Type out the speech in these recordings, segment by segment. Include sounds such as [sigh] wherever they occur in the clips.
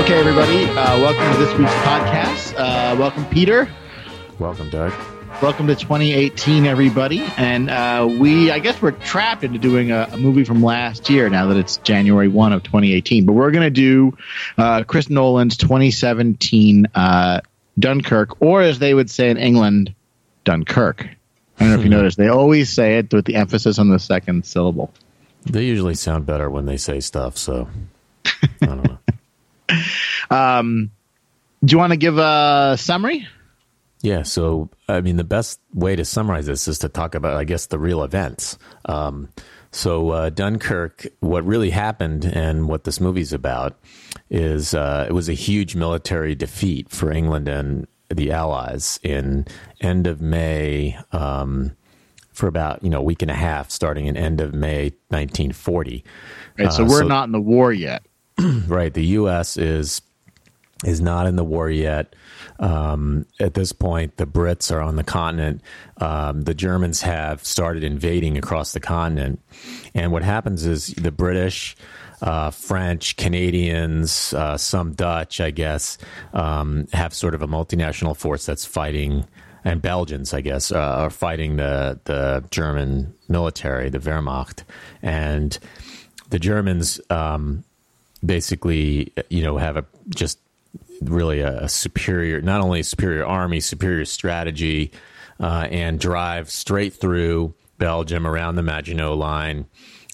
Okay, everybody, uh, welcome to this week's podcast. Uh, welcome, Peter. Welcome, Doug. Welcome to 2018, everybody. And uh, we, I guess, we're trapped into doing a, a, movie from last year now that it's January 1 of 2018. But we're going to do uh, Chris Nolan's 2017 uh, Dunkirk, or as they would say in England, Dunkirk. I don't know if you [laughs] noticed, they always say it with the emphasis on the second syllable. They usually sound better when they say stuff, so I don't know. [laughs] [laughs] um, do you want to give a summary? Yeah, so I mean, the best way to summarize this is to talk about, I guess, the real events. Um, so uh, Dunkirk, what really happened, and what this movie's about, is uh, it was a huge military defeat for England and the Allies in end of May. Um, for about you know a week and a half, starting in end of May 1940. Right, so uh, we're so, not in the war yet. [clears throat] right, the U.S. is is not in the war yet. Um, at this point, the Brits are on the continent. Um, the Germans have started invading across the continent. And what happens is the British, uh, French, Canadians, uh, some Dutch, I guess, um, have sort of a multinational force that's fighting, and Belgians, I guess, uh, are fighting the, the German military, the Wehrmacht. And the Germans um, basically, you know, have a just really a, superior, not only superior army, superior strategy, uh, and drive straight through Belgium around the Maginot Line,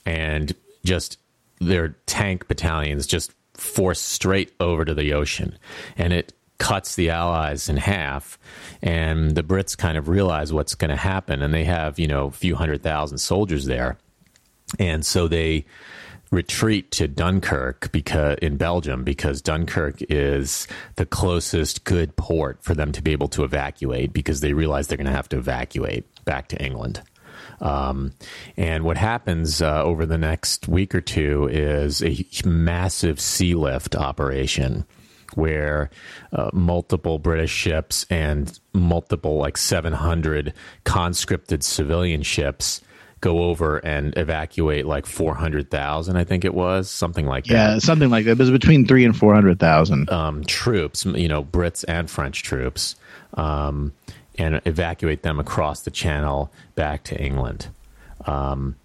and just their tank battalions just force straight over to the ocean, and it cuts the Allies in half. And the Brits kind of realize what's going to happen, and they have you know a few hundred thousand soldiers there, and so they retreat to Dunkirk because in Belgium because Dunkirk is the closest good port for them to be able to evacuate because they realize they're going to have to evacuate back to England. Um, and what happens uh, over the next week or two is a massive sea lift operation where uh, multiple British ships and multiple, like 700 conscripted civilian ships go over and evacuate like 400,000, I think it was, something like yeah, that. Yeah, something like that. It was between three and 400,000. Um, troops, you know, Brits and French troops, um, and evacuate them across the channel back to England. Um,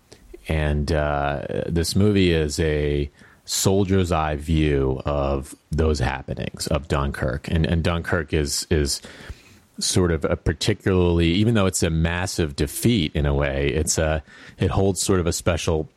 and uh, this movie is a soldier's eye view of those happenings of Dunkirk. And, and Dunkirk is, is, sort of a particularly, even though it's a massive defeat in a way, it's a it holds sort of a special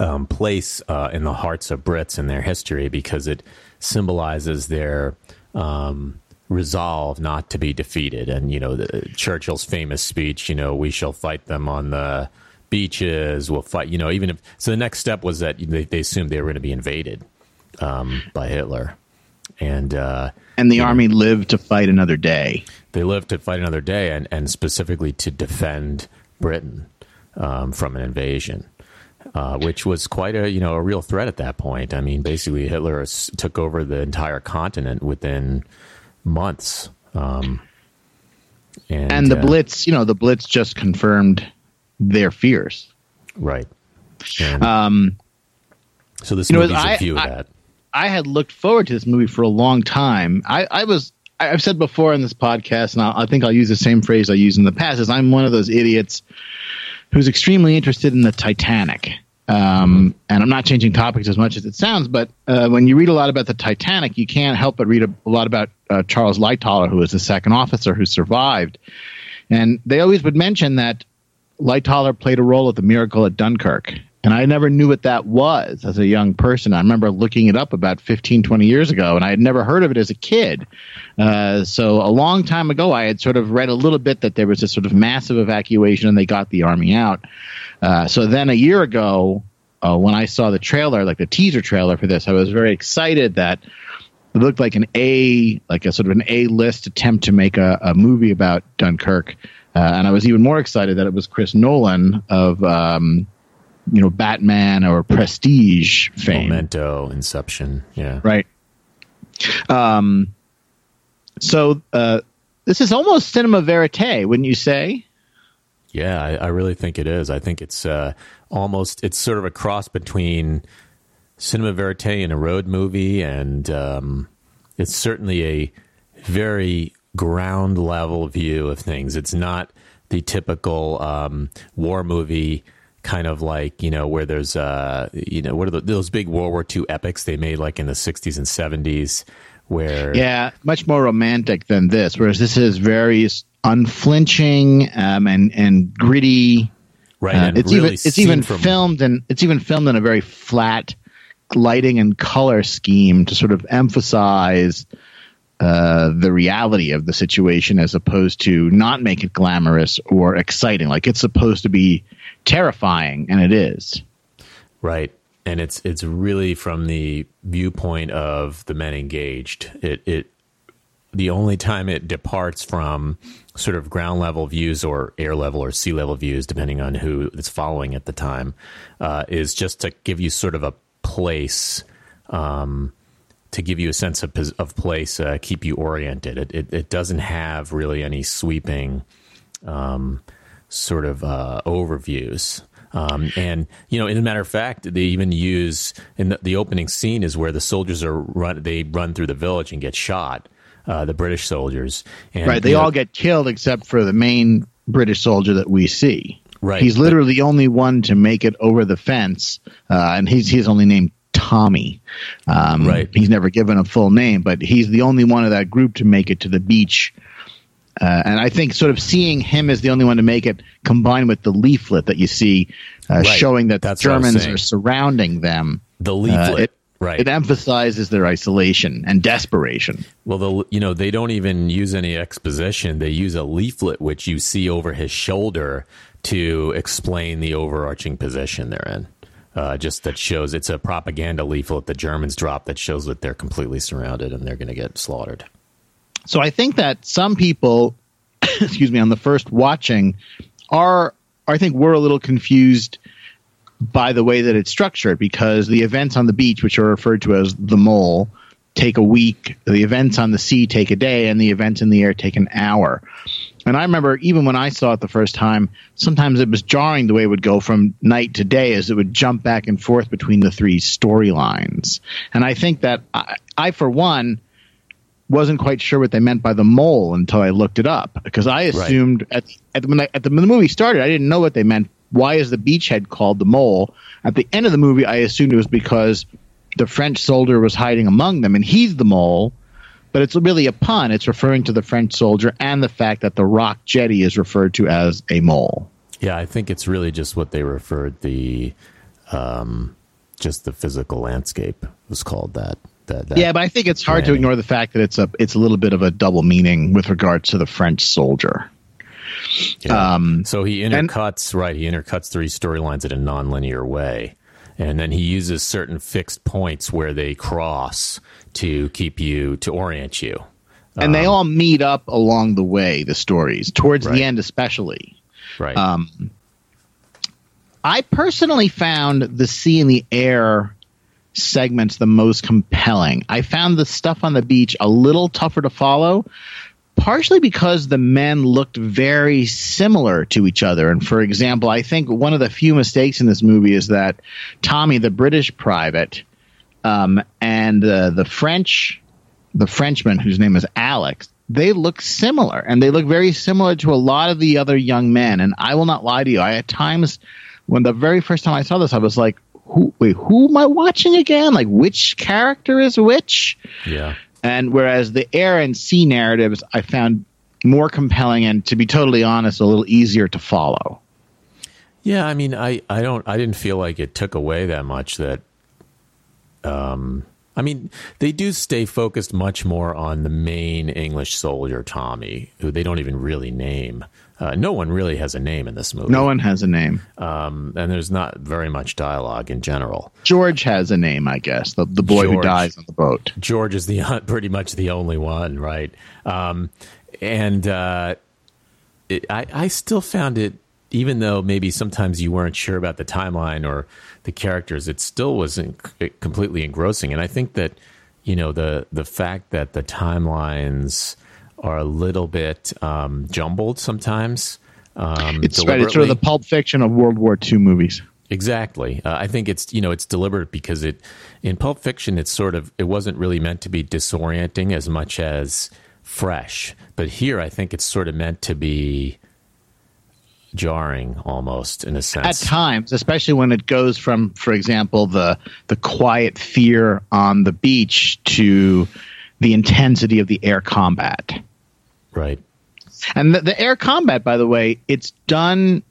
um, place uh, in the hearts of Brits and their history because it symbolizes their um, resolve not to be defeated. And you know, the, Churchill's famous speech, you know, we shall fight them on the beaches. We'll fight. You know, even if so, the next step was that they, they assumed they were going to be invaded um, by Hitler, and uh, and the army know, lived to fight another day they lived to fight another day and, and specifically to defend Britain um, from an invasion. Uh, which was quite a you know a real threat at that point. I mean, basically Hitler took over the entire continent within months. Um, and, and, the uh, Blitz, you know, the Blitz just confirmed their fears. Right. And um, so this movie's know, a view I, of that. I had looked forward to this movie for a long time. I, I was I've said before in this podcast, and I'll, i think I'll use the same phrase I used in the past, is I'm one of those idiots who's extremely interested in the Titanic. Um, and I'm not changing topics as much as it sounds, but uh, when you read a lot about the Titanic, you can't help but read a, a lot about uh, Charles Lightoller, who was the second officer who survived. And they always would mention that Lightoller played a role at the miracle at Dunkirk. And I never knew what that was as a young person. I remember looking it up about 15, 20 years ago, and I had never heard of it as a kid. Uh, so a long time ago, I had sort of read a little bit that there was this sort of massive evacuation and they got the army out. Uh, so then a year ago, uh, when I saw the trailer, like the teaser trailer for this, I was very excited that it looked like an A, like a sort of an A list attempt to make a, a movie about Dunkirk. Uh, and I was even more excited that it was Chris Nolan of um, you know Batman or Prestige fame, Memento, Inception, yeah, right. Um, so uh, this is almost cinema verite, wouldn't you say? Yeah, I, I really think it is. I think it's uh, almost it's sort of a cross between cinema verite and a road movie, and um, it's certainly a very ground level view of things. It's not the typical um, war movie kind of like you know where there's uh you know what are the, those big World War II epics they made like in the 60s and 70s where yeah much more romantic than this whereas this is very unflinching um, and and gritty. Right uh, it's really even it's even from... filmed and it's even filmed in a very flat lighting and color scheme to sort of emphasize uh, the reality of the situation as opposed to not make it glamorous or exciting. Like it's supposed to be terrifying, and it is. Right, and it's it's really from the viewpoint of the men engaged. It it the only time it departs from sort of ground level views or air level or sea level views, depending on who it's following at the time, uh, is just to give you sort of a place. Um, to give you a sense of, of place, uh, keep you oriented. It, it, it, doesn't have really any sweeping um, sort of uh, overviews. Um, and you know, in a matter of fact, they even use in the, the, opening scene is where the soldiers are run. They run through the village and get shot. Uh, the British soldiers, and, right? They know, all get killed except for the main British soldier that we see. Right. He's literally but, the only one to make it over the fence, uh, and he's he's only named Tommy. Um, right. He's never given a full name, but he's the only one of that group to make it to the beach. Uh, and I think sort of seeing him as the only one to make it, combined with the leaflet that you see uh, right. showing that That's Germans are surrounding them. The leaflet. Uh, it, right. It emphasizes their isolation and desperation. Well, the you know they don't even use any exposition. They use a leaflet which you see over his shoulder to explain the overarching position they're in uh, just that shows it's a propaganda leaflet the Germans dropped that shows that they're completely surrounded and they're going to get slaughtered. So I think that some people, [coughs] excuse me, on the first watching, are I think we're a little confused by the way that it's structured because the events on the beach, which are referred to as the mole, take a week. The events on the sea take a day, and the events in the air take an hour. And I remember even when I saw it the first time, sometimes it was jarring the way it would go from night to day as it would jump back and forth between the three storylines. And I think that I, I, for one, wasn't quite sure what they meant by the mole until I looked it up because I assumed right. at, at, when, I, at the, when the movie started, I didn't know what they meant. Why is the beachhead called the mole? At the end of the movie, I assumed it was because the French soldier was hiding among them and he's the mole but it's really a pun. It's referring to the French soldier and the fact that the rock jetty is referred to as a mole. Yeah, I think it's really just what they referred the, um, just the physical landscape was called that. That, that yeah, but I think it's hard to ignore the fact that it's a it's a little bit of a double meaning with regards to the French soldier. Yeah. Um, so he intercuts and, right. He intercuts three storylines in a nonlinear way, and then he uses certain fixed points where they cross to keep you to orient you. And um, they all meet up along the way. The stories towards right. the end, especially. Right. Um, I personally found the sea and the air segments the most compelling. I found the stuff on the beach a little tougher to follow, partially because the men looked very similar to each other. And for example, I think one of the few mistakes in this movie is that Tommy, the British private, um, and uh, the French, the Frenchman whose name is Alex, they look similar, and they look very similar to a lot of the other young men. And I will not lie to you, I at times, when the very first time I saw this, I was like, "Who? Wait, who am I watching again? Like, which character is which?" Yeah. And whereas the air and sea narratives, I found more compelling and, to be totally honest, a little easier to follow. Yeah, I mean, I, I don't I didn't feel like it took away that much that um, I mean, they do stay focused much more on the main English soldier, Tommy, who they don't even really name. Uh, no one really has a name in this movie. No one has a name. Um, and there's not very much dialogue in general. George has a name, I guess. The, the boy George, who dies on the boat. George is the [laughs] pretty much the only one, right? Um, and uh, it, I, I still found it even though maybe sometimes you weren't sure about the timeline or the characters, it still wasn't completely engrossing. And I think that you know the the fact that the timelines are a little bit um, jumbled sometimes. Um, it's right. It's sort of the pulp fiction of World War II movies. exactly. Uh, I think it's you know it's deliberate because it in Pulp Fiction it's sort of it wasn't really meant to be disorienting as much as fresh, but here I think it's sort of meant to be jarring almost in a sense at times especially when it goes from for example the the quiet fear on the beach to the intensity of the air combat right. And the, the air combat by the way it's done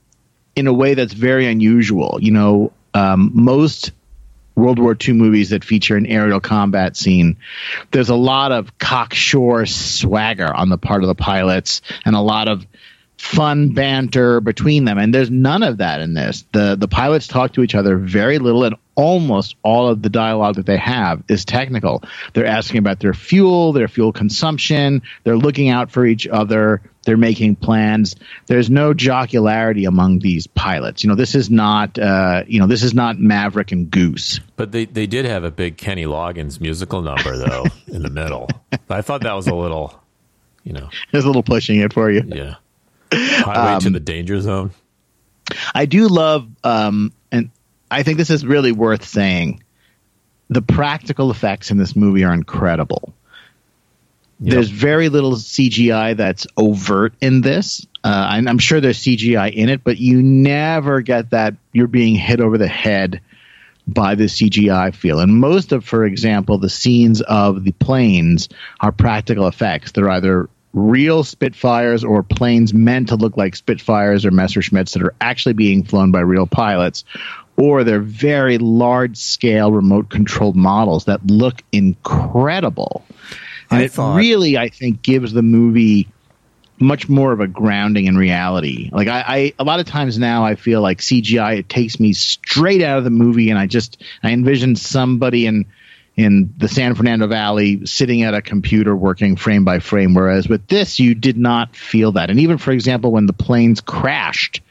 in a way that's very unusual. You know um, most World War II movies that feature an aerial combat scene, there's a lot of cocksure swagger on the part of the pilots and a lot of fun banter between them. And there's none of that in this. The the pilots talk to each other very little and almost all of the dialogue that they have is technical. They're asking about their fuel their fuel consumption. They're looking out for each other. They're making plans. There's no jocularity among these pilots. You know this is not uh, you know this is not maverick and goose. But they they did have a big kenny loggins musical number though in the middle. I thought that was a little you know. [laughs] There's a little pushing it for you. Yeah. Highway um, to the danger zone. I do love, um, I think this is really worth saying. The practical effects in this movie are incredible. Yep. There's very little CGI that's overt in this. Uh, and I'm sure there's CGI in it, but you never get that you're being hit over the head by the CGI feel. And most of, for example, the scenes of the planes are practical effects. They're either real Spitfires or planes meant to look like Spitfires or Messerschmitts that are actually being flown by real pilots, or they're very large scale remote controlled models that look incredible. And I it thought, really, I think, gives the movie much more of a grounding in reality. Like I, I, a lot of times now I feel like CGI it takes me straight out of the movie and I just I envision somebody in in the San Fernando Valley sitting at a computer working frame by frame. Whereas with this, you did not feel that. And even, for example, when the planes crashed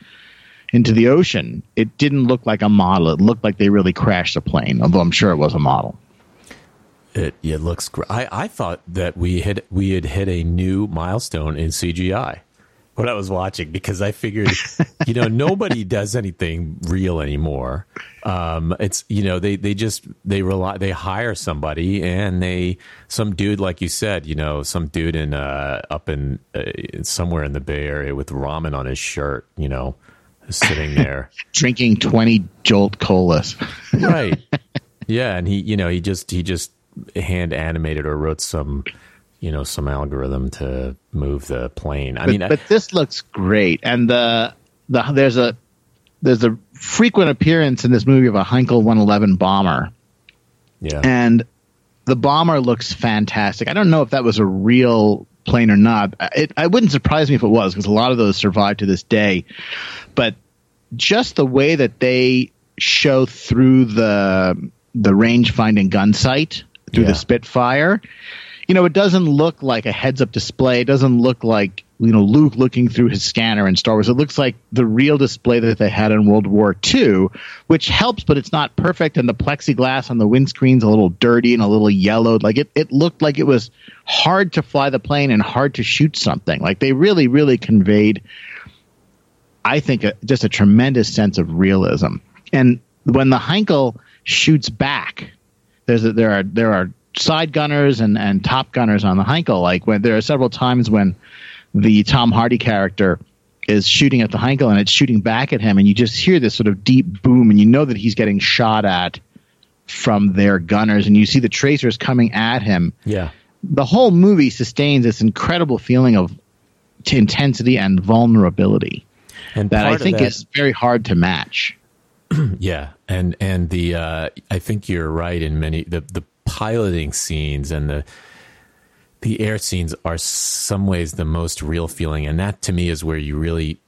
into the ocean, it didn't look like a model. It looked like they really crashed a plane, although I'm sure it was a model. It, it looks great. I, I thought that we had we had hit a new milestone in CGI what I was watching because I figured, [laughs] you know, nobody does anything real anymore. Um, it's you know they they just they rely they hire somebody and they some dude like you said you know some dude in uh, up in uh, somewhere in the Bay Area with ramen on his shirt you know sitting there [laughs] drinking twenty Jolt colas [laughs] right yeah and he you know he just he just hand animated or wrote some you know some algorithm to move the plane. I but, mean, but I, this looks great, and the the there's a there's a frequent appearance in this movie of a Heinkel 111 bomber. Yeah, and the bomber looks fantastic. I don't know if that was a real plane or not. It, it wouldn't surprise me if it was because a lot of those survive to this day. But just the way that they show through the the range finding gun sight through yeah. the Spitfire you know, it doesn't look like a heads up display. It doesn't look like, you know, Luke looking through his scanner in Star Wars. It looks like the real display that they had in World War II, which helps, but it's not perfect. And the plexiglass on the windscreen's a little dirty and a little yellowed. Like it, it looked like it was hard to fly the plane and hard to shoot something. Like they really, really conveyed, I think, a, just a tremendous sense of realism. And when the Heinkel shoots back, there's a, there are there are side gunners and, and top gunners on the Heinkel. Like when there are several times when the Tom Hardy character is shooting at the Heinkel and it's shooting back at him, and you just hear this sort of deep boom, and you know that he's getting shot at from their gunners, and you see the tracers coming at him. Yeah, the whole movie sustains this incredible feeling of intensity and vulnerability, and that I think that, is very hard to match. [clears throat] yeah, and and the uh, I think you're right in many the the piloting scenes and the the air scenes are some ways the most real feeling. And that to me is where you really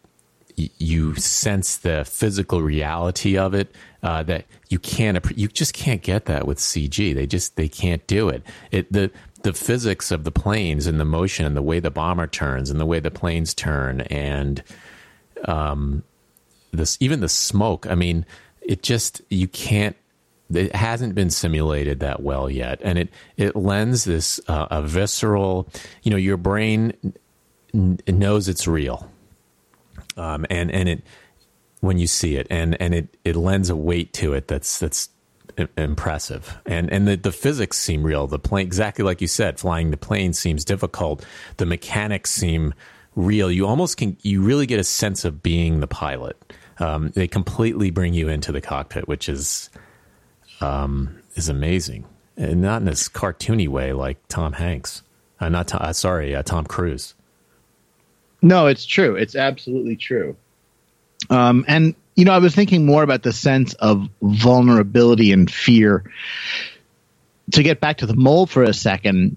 you sense the physical reality of it uh, that you can't you just can't get that with CG they just they can't do it. It the the physics of the planes and the motion and the way the bomber turns and the way the planes turn and um this even the smoke I mean it just you can't it hasn't been simulated that well yet, and it it lends this uh, a visceral. You know, your brain n- knows it's real, um, and and it when you see it, and and it it lends a weight to it that's that's impressive. And and the, the physics seem real. The plane exactly like you said flying the plane seems difficult. The mechanics seem real. You almost can you really get a sense of being the pilot. Um, they completely bring you into the cockpit which is um, is amazing and not in this cartoony way like tom hanks uh, not uh, sorry uh, tom cruise no it's true it's absolutely true um, and you know, I was thinking more about the sense of vulnerability and fear. To get back to the mole for a second,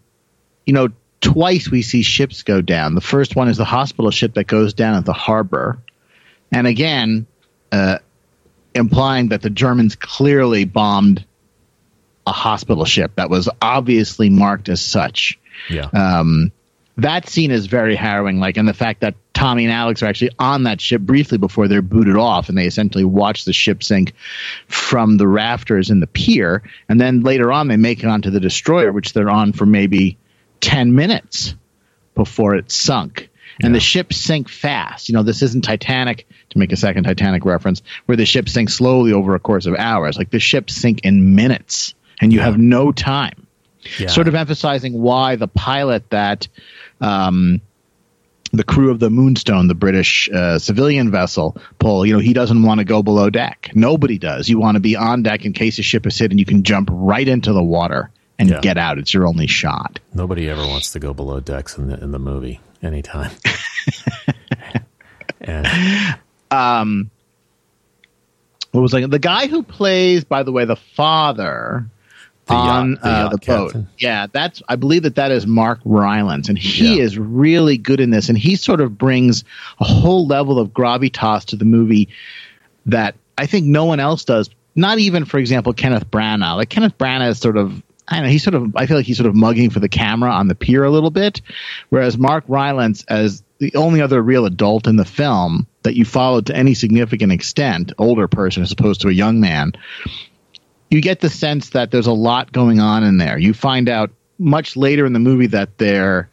you know, twice we see ships go down. The first one is the hospital ship that goes down at the harbor. And again, uh, implying that the Germans clearly bombed a hospital ship that was obviously marked as such. Yeah. Um, that scene is very harrowing. Like, and the fact that Tommy and Alex are actually on that ship briefly before they're booted off, and they essentially watch the ship sink from the rafters in the pier, and then later on they make it onto the destroyer, which they're on for maybe ten minutes before it's sunk. And yeah. the ship sink fast. You know, this isn't Titanic, to make a second Titanic reference, where the ship sinks slowly over a course of hours. Like the ships sink in minutes, and you yeah. have no time. Yeah. Sort of emphasizing why the pilot that um, the crew of the Moonstone, the British uh, civilian vessel, pull. You know, he doesn't want to go below deck. Nobody does. You want to be on deck in case a ship is hit, and you can jump right into the water and yeah. get out. It's your only shot. Nobody ever wants to go below decks in the in the movie anytime. [laughs] and, um, what was like the guy who plays, by the way, the father the on yacht, the, uh, the boat. Captain. Yeah, that's I believe that that is Mark Rylance, and he yeah. is really good in this, and he sort of brings a whole level of gravitas to the movie that I think no one else does. Not even, for example, Kenneth Branagh. Like Kenneth Branagh is sort of I know he's sort of I feel like he's sort of mugging for the camera on the pier a little bit, whereas Mark Rylance as the only other real adult in the film that you followed to any significant extent, older person as opposed to a young man, you get the sense that there's a lot going on in there. You find out much later in the movie that their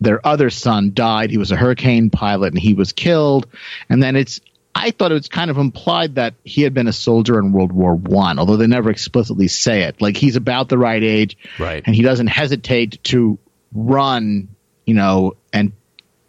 their other son died. He was a hurricane pilot and he was killed. And then it's I thought it was kind of implied that he had been a soldier in World War One, although they never explicitly say it. Like he's about the right age, right? And he doesn't hesitate to run, you know, and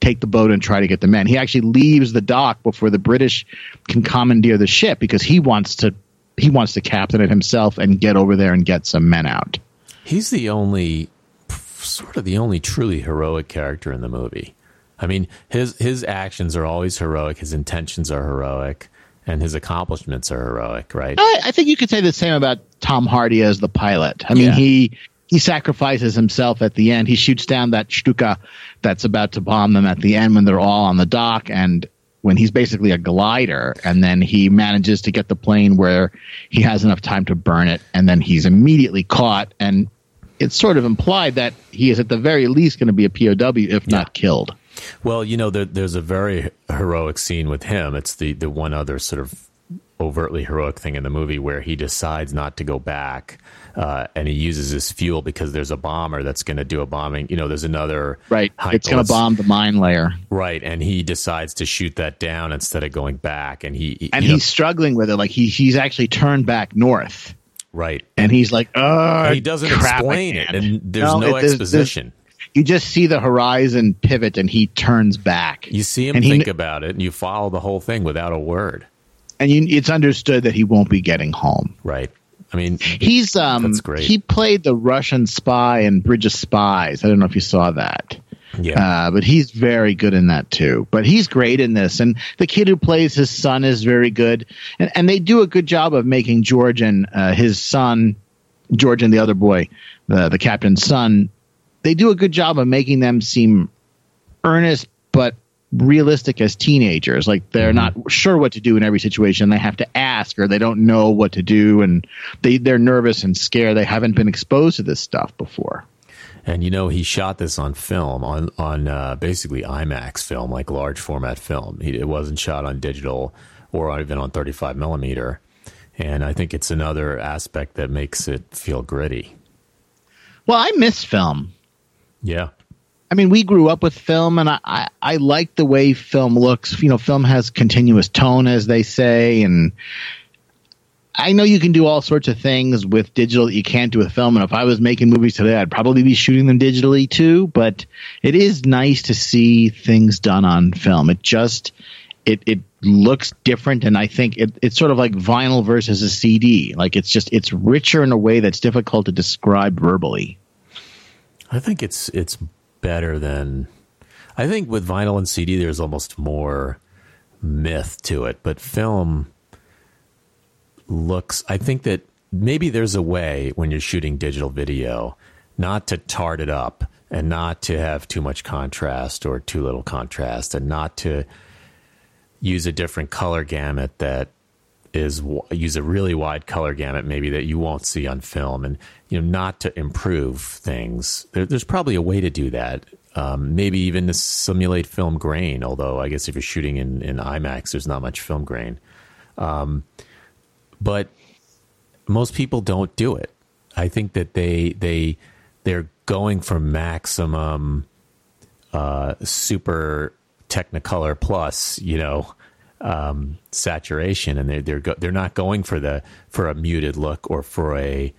take the boat and try to get the men. He actually leaves the dock before the British can commandeer the ship because he wants to he wants to captain it himself and get over there and get some men out. He's the only, sort of the only truly heroic character in the movie. I mean, his his actions are always heroic. His intentions are heroic, and his accomplishments are heroic. Right? I, I think you could say the same about Tom Hardy as the pilot. I mean, yeah. he he sacrifices himself at the end. He shoots down that Stuka that's about to bomb them at the end when they're all on the dock, and when he's basically a glider and then he manages to get the plane where he has enough time to burn it and then he's immediately caught and it's sort of implied that he is at the very least going to be a POW if yeah. not killed. Well, you know, there, there's a very heroic scene with him. It's the, the one other sort of overtly heroic thing in the movie where he decides not to go back uh, and he uses his fuel because there's a bomber that's going to do a bombing. You know, there's another right. It's going to bomb the mine layer, right? And he decides to shoot that down instead of going back. And he, and he's know, struggling with it. Like he he's actually turned back north, right? And he's like, oh, he doesn't explain it, and there's no, no it, exposition. There's, you just see the horizon pivot, and he turns back. You see him and think he, about it, and you follow the whole thing without a word. And you, it's understood that he won't be getting home, right? I mean, he's um he played the Russian spy in Bridge of Spies. I don't know if you saw that. Yeah, uh, but he's very good in that too. But he's great in this, and the kid who plays his son is very good, and and they do a good job of making George and uh, his son, George and the other boy, the the captain's son. They do a good job of making them seem earnest but realistic as teenagers. Like they're mm-hmm. not sure what to do in every situation. They have to ask or they don't know what to do and they, they're nervous and scared. They haven't been exposed to this stuff before. And you know, he shot this on film, on on uh, basically IMAX film, like large format film. He, it wasn't shot on digital or even on 35 millimeter. And I think it's another aspect that makes it feel gritty. Well, I miss film. Yeah. I mean, we grew up with film, and I, I, I like the way film looks. You know, film has continuous tone, as they say, and I know you can do all sorts of things with digital that you can't do with film. And if I was making movies today, I'd probably be shooting them digitally too. But it is nice to see things done on film. It just it it looks different, and I think it, it's sort of like vinyl versus a CD. Like it's just it's richer in a way that's difficult to describe verbally. I think it's it's better than I think with vinyl and CD there's almost more myth to it, but film looks I think that maybe there's a way when you're shooting digital video not to tart it up and not to have too much contrast or too little contrast and not to use a different color gamut that is use a really wide color gamut maybe that you won't see on film and you know not to improve things. There, there's probably a way to do that. Um, maybe even to simulate film grain although i guess if you're shooting in, in imax there's not much film grain. Um, but most people don't do it. I think that they they they're going for maximum uh, super technicolor plus you know um, saturation, and they're they're go- they're not going for the for a muted look or for a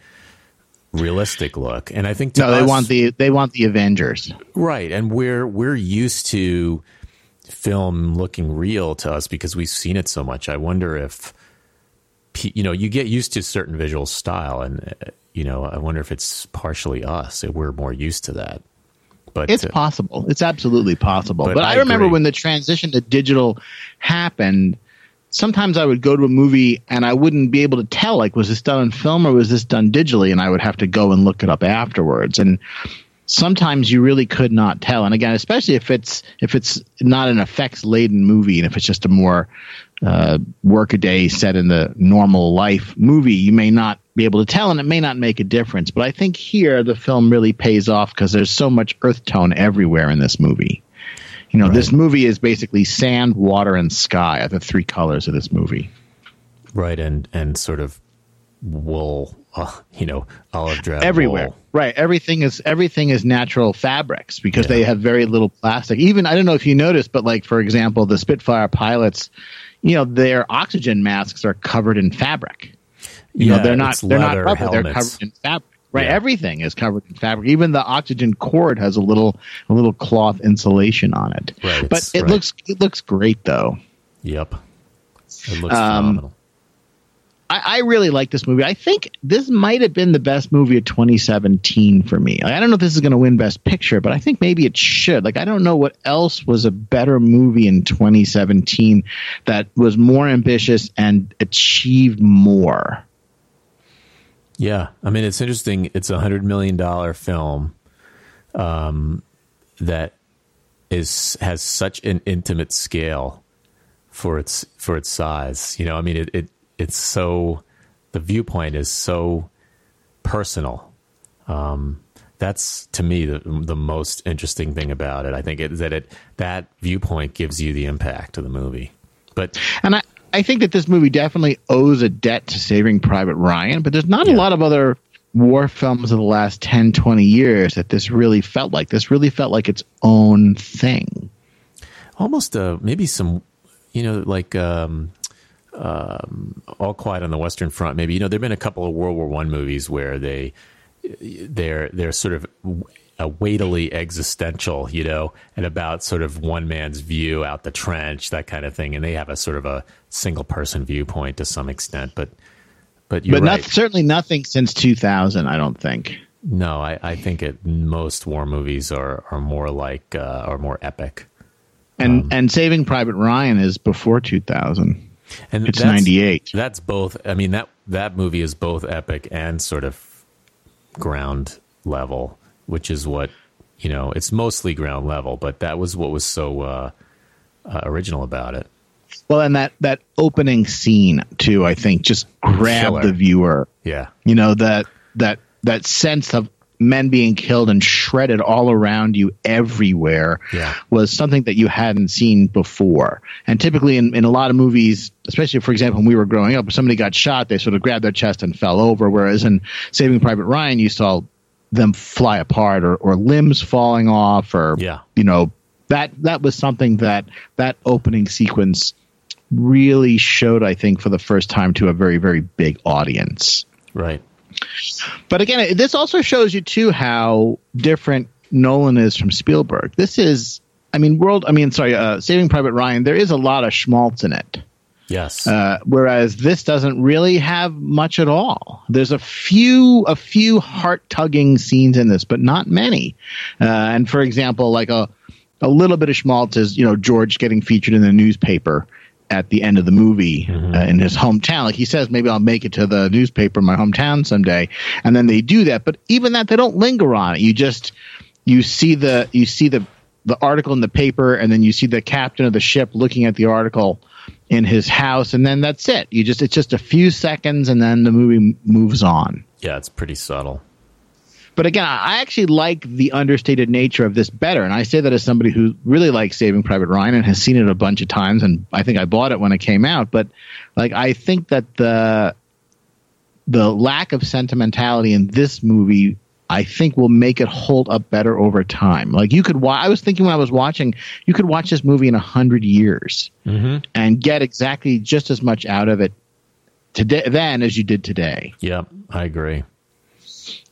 realistic look. And I think no, they want the they want the Avengers, right? And we're we're used to film looking real to us because we've seen it so much. I wonder if you know you get used to certain visual style, and uh, you know I wonder if it's partially us. We're more used to that. But it's uh, possible. It's absolutely possible. But, but I, I remember when the transition to digital happened. Sometimes I would go to a movie and I wouldn't be able to tell like was this done on film or was this done digitally, and I would have to go and look it up afterwards. And sometimes you really could not tell. And again, especially if it's if it's not an effects laden movie and if it's just a more uh, workaday set in the normal life movie, you may not be able to tell, and it may not make a difference. But I think here the film really pays off because there's so much earth tone everywhere in this movie. You know, Right. this movie is basically sand, water, and sky are the three colors of this movie. right and and sort of wool, uh, you know, olive drab everywhere. wool. right. Everything is everything is natural fabrics because Yeah. they have very little plastic. Even i don't know if you noticed but like for example the spitfire pilots you know their oxygen masks are covered in fabric. You Yeah, know they're not they're not rubber they're covered in fabric. Right. Yeah. everything is covered in fabric. Even the oxygen cord has a little a little cloth insulation on it. Right, but it right. looks it looks great though. Yep, it looks Um, phenomenal. I, I really like this movie. I think this might have been the best movie of 2017 for me. I don't know if this is going to win Best Picture, but I think maybe it should. Like, I don't know what else was a better movie in 2017 that was more ambitious and achieved more. Yeah, I mean it's interesting. It's a hundred million dollar film, um, that is has such an intimate scale for its for its size. You know, I mean it, it it's so the viewpoint is so personal. Um, that's to me the the most interesting thing about it. I think it, that it that viewpoint gives you the impact of the movie. But And I, I think that this movie definitely owes a debt to Saving Private Ryan, but there's not a lot of other war films of the last 10, 20 years that this really felt like. This really felt like its own thing. almost uh, maybe some you know like um, um, all quiet on the western front maybe you know there've been a couple of world war one movies where they they're they're sort of a weightily existential you know and about sort of one man's view out the trench that kind of thing and they have a sort of a single person viewpoint to some extent but but you're but right not, certainly nothing since 2000, I don't think. no I, I think it most war movies are are more like uh, are more epic And Um, and Saving Private Ryan is before 2000. And It's that's- 98. That's both. I mean that that movie is both epic and sort of ground level, which is what you know. It's mostly ground level, but that was what was so uh, uh, original about it. Well, and that that opening scene too, I think, just grabbed Killer. the viewer. Yeah, You know that that that sense of men being killed and shredded all around you everywhere Yeah. was something that you hadn't seen before. And typically in, in a lot of movies, especially for example when we were growing up, if somebody got shot, they sort of grabbed their chest and fell over. Whereas in Saving Private Ryan, you saw them fly apart or, or limbs falling off or Yeah. you know that that was something that that opening sequence really showed I think for the first time to a very very big audience. Right. But again, this also shows you too how different Nolan is from Spielberg. This is, I mean, World. I mean, sorry, uh, Saving Private Ryan. There is a lot of schmaltz in it, Yes. uh, whereas this doesn't really have much at all. There's a few, a few heart tugging scenes in this, but not many. Uh, and for example, like a a little bit of schmaltz is you know George getting featured in the newspaper at the end of the movie uh, in his hometown. Like he says, maybe I'll make it to the newspaper in my hometown someday, and then they do that. But even that, they don't linger on it. You just you see the you see the the article in the paper, and then you see the captain of the ship looking at the article in his house, and then that's it. You just it's just a few seconds, and then the movie m- moves on. yeah, it's pretty subtle. But again, I actually like the understated nature of this better. And I say that as somebody who really likes Saving Private Ryan and has seen it a bunch of times. And I think I bought it when it came out. But like, I think that the the lack of sentimentality in this movie, I think, will make it hold up better over time. Like you could, wa- I was thinking when I was watching, you could watch this movie in a hundred years Mm-hmm. and get exactly just as much out of it today then as you did today. Yep, I agree.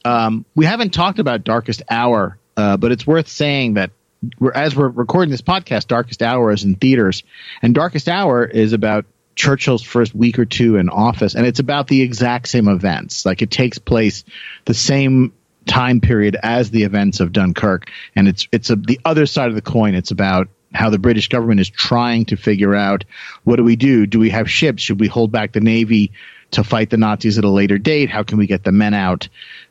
Um, we haven't talked about Darkest Hour, uh, but it's worth saying that we're, as we're recording this podcast, Darkest Hour is in theaters, and Darkest Hour is about Churchill's first week or two in office, and it's about the exact same events. Like it takes place the same time period as the events of Dunkirk, and it's it's a, the other side of the coin. It's about how the British government is trying to figure out what do we do? Do we have ships? Should we hold back the navy to fight the Nazis at a later date? How can we get the men out?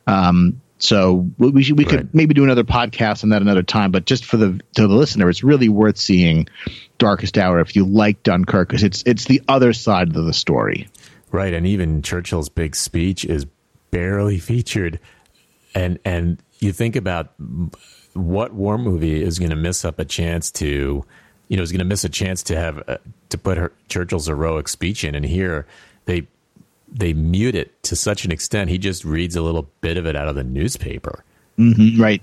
Um, so we we, should, we Right. could maybe do another podcast on that another time. But just for the to the listener, it's really worth seeing Darkest Hour if you like Dunkirk because it's it's the other side of the story. Right, and even Churchill's big speech is barely featured, and and you think about what war movie is going to miss up a chance to, you know, is going to miss a chance to have uh, to put her Churchill's heroic speech in, and here they they mute it to such an extent he just reads a little bit of it out of the newspaper. Mm-hmm, right.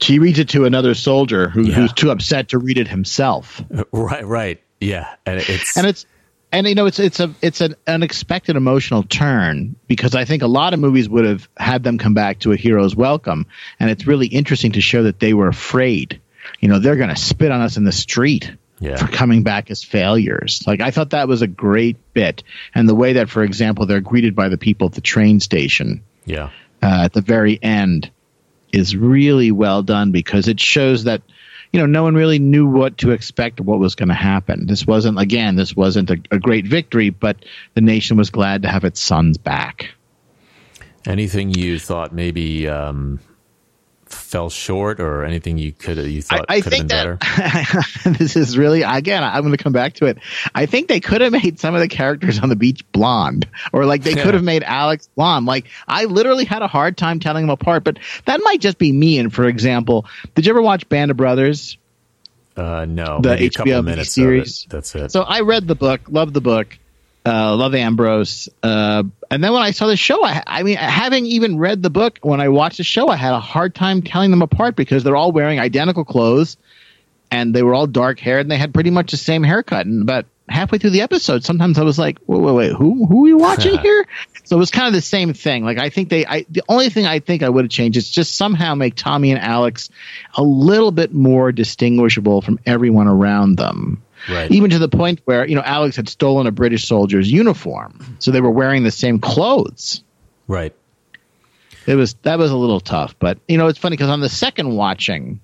He reads it to another soldier who, Yeah. who's too upset to read it himself. Uh, right, right, yeah, and it's and it's and you know it's it's a it's an unexpected emotional turn because I think a lot of movies would have had them come back to a hero's welcome, and it's really interesting to show that they were afraid. You know, they're going to spit on us in the street Yeah. for coming back as failures. Like I thought that was a great bit, and the way that, for example, they're greeted by the people at the train station yeah, uh, at the very end is really well done because it shows that you know no one really knew what to expect or what was going to happen. This wasn't again this wasn't a, a great victory, but the nation was glad to have its sons back. anything you thought maybe um, fell short, or anything you could you thought I, I could have been think better? that [laughs] this is really again. I'm going to come back to it. I think they could have made some of the characters on the beach blonde, or like they [laughs] could have made Alex blonde. Like I literally had a hard time telling them apart, but that might just be me. And for example, did you ever watch Band of Brothers? Uh, no, the maybe a couple HBO minutes series. It. That's it. So I read the book, loved the book, uh, love Ambrose, uh, and then when I saw the show, I, I mean, having even read the book, when I watched the show, I had a hard time telling them apart because they're all wearing identical clothes, and they were all dark haired, and they had pretty much the same haircut. And about halfway through the episode, sometimes I was like, wait, wait, wait, who who are we watching [laughs] here? So it was kind of the same thing. Like I think they, I the only thing I think I would have changed is just somehow make Tommy and Alex a little bit more distinguishable from everyone around them right. even to the point where you know Alex had stolen a British soldier's uniform, so they were wearing the same clothes. right. It was that was a little tough, but you know it's funny because on the second watching,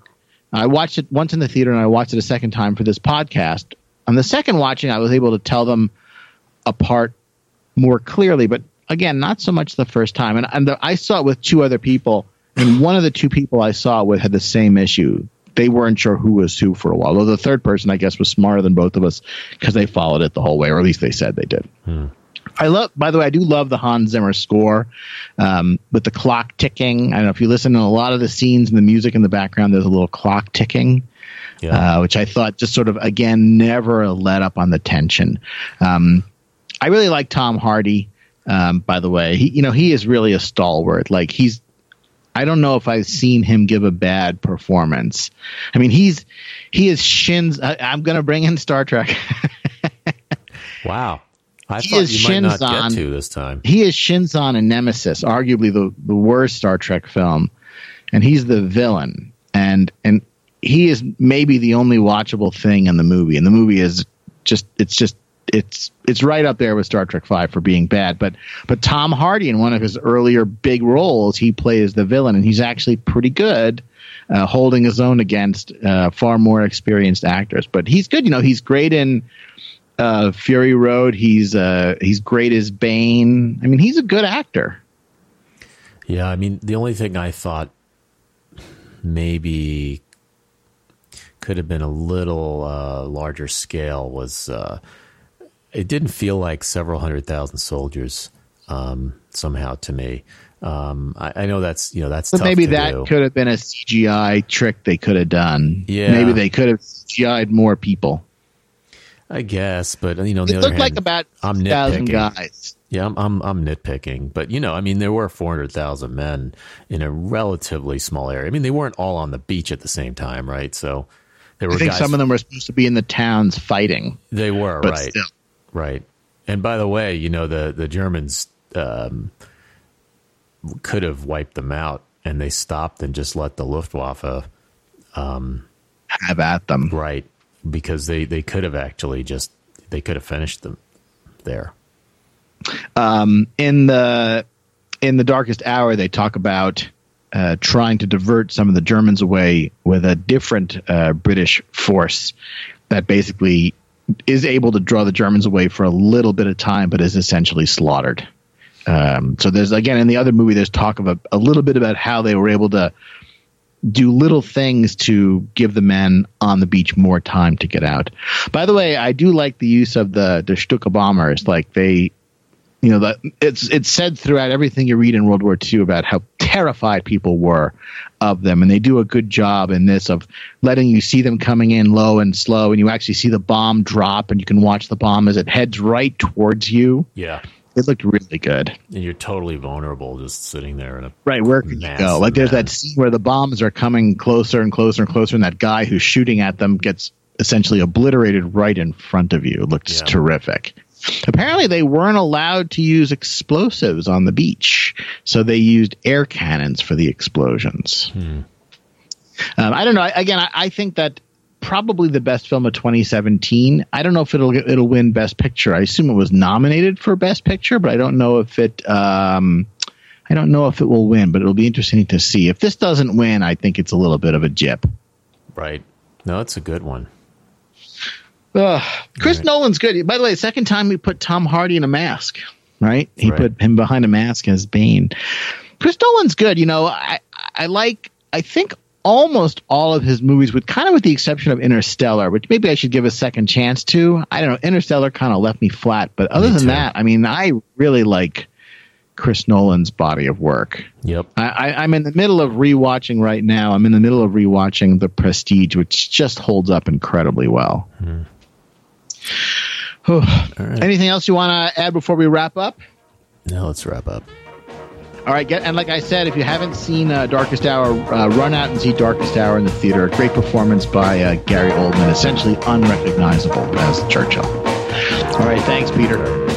I watched it once in the theater and I watched it a second time for this podcast. On the second watching, I was able to tell them apart more clearly, but again, not so much the first time. And, and the, I saw it with two other people, and one of the two people I saw it with had the same issue. They weren't sure who was who for a while. Though the third person, I guess, was smarter than both of us because they followed it the whole way, or at least they said they did. I love, by the way, I do love the Hans Zimmer score um, with the clock ticking. I don't know if you listen to a lot of the scenes and the music in the background, there's a little clock ticking Yeah. uh, which I thought just sort of again never let up on the tension. Um, I really like Tom Hardy. Um, by the way, he you know he is really a stalwart. Like he's, I don't know if I've seen him give a bad performance. I mean, he's he is shins. I, am going to bring in Star Trek. [laughs] wow. I he thought you might not get to this time. He is Shinzon in Nemesis, arguably the, the worst Star Trek film, and he's the villain. And and he is maybe the only watchable thing in the movie. And the movie is just it's just it's it's right up there with Star Trek Five for being bad. But but Tom Hardy in one of his earlier big roles, he plays the villain, and he's actually pretty good, uh, holding his own against uh, far more experienced actors. But he's good. You know, he's great in uh, Fury Road. He's uh, he's great as Bane. I mean, he's a good actor. Yeah, I mean, the only thing I thought maybe could have been a little uh, larger scale was uh, it didn't feel like several hundred thousand soldiers um, somehow to me. Um, I, I, know that's you know that's but maybe that do. could have been a CGI trick they could have done. Yeah, maybe they could have CGI'd more people. I guess, but you know, it looked hand, like about I'm nitpicking. guys. Yeah, I'm, I'm I'm nitpicking, but you know, I mean, there were 400,000 men in a relatively small area. I mean, they weren't all on the beach at the same time, right? So there were I think guys, some of them were supposed to be in the towns fighting. They were right, still. Right. And by the way, you know the the Germans um, could have wiped them out, and they stopped and just let the Luftwaffe um, have at them, right? Because they they could have actually just they could have finished them there. Um, in the in the darkest hour, they talk about uh, trying to divert some of the Germans away with a different uh, British force that basically is able to draw the Germans away for a little bit of time, but is essentially slaughtered. Um, so there's again in the other movie, there's talk of a, a little bit about how they were able to do little things to give the men on the beach more time to get out. By the way, I do like the use of the the Stuka bombers. Like they you know that it's it's said throughout everything you read in World War II about how terrified people were of them, and they do a good job in this of letting you see them coming in low and slow, and you actually see the bomb drop, and you can watch the bomb as it heads right towards you. Yeah, it looked really good. And you're totally vulnerable just sitting there in a right. Where can you go? Like there's that scene where the bombs are coming closer and closer and closer, and that guy who's shooting at them gets essentially obliterated right in front of you. It looks yeah. terrific. Apparently, they weren't allowed to use explosives on the beach, so they used air cannons for the explosions. Hmm. Um, I don't know. Again, I, I, think that probably the best film of 2017. I don't know if it'll it'll win Best Picture. I assume it was nominated for Best Picture, but I don't know if it. Um, I don't know if it will win, but it'll be interesting to see. If this doesn't win, I think it's a little bit of a jip. Right. No, it's a good one. Uh, Chris right. Nolan's good. By the way, second time we put Tom Hardy in a mask, right? He right. put him behind a mask as Bane. Chris Nolan's good. You know, I I like I think almost all of his movies, with kind of with the exception of Interstellar, which maybe I should give a second chance to. I don't know. Interstellar kind of left me flat, but other me than too. that, I mean, I really like Chris Nolan's body of work. Yep. I, am in the middle of rewatching right now. I'm in the middle of rewatching The Prestige, which just holds up incredibly well. Hmm. Right. Anything else you want to add before we wrap up? No, let's wrap up. All right, get, and like I said, if you haven't seen uh, Darkest Hour, uh, run out and see Darkest Hour in the theater. Great performance by uh, Gary Oldman, essentially unrecognizable as Churchill. All right, thanks, Peter.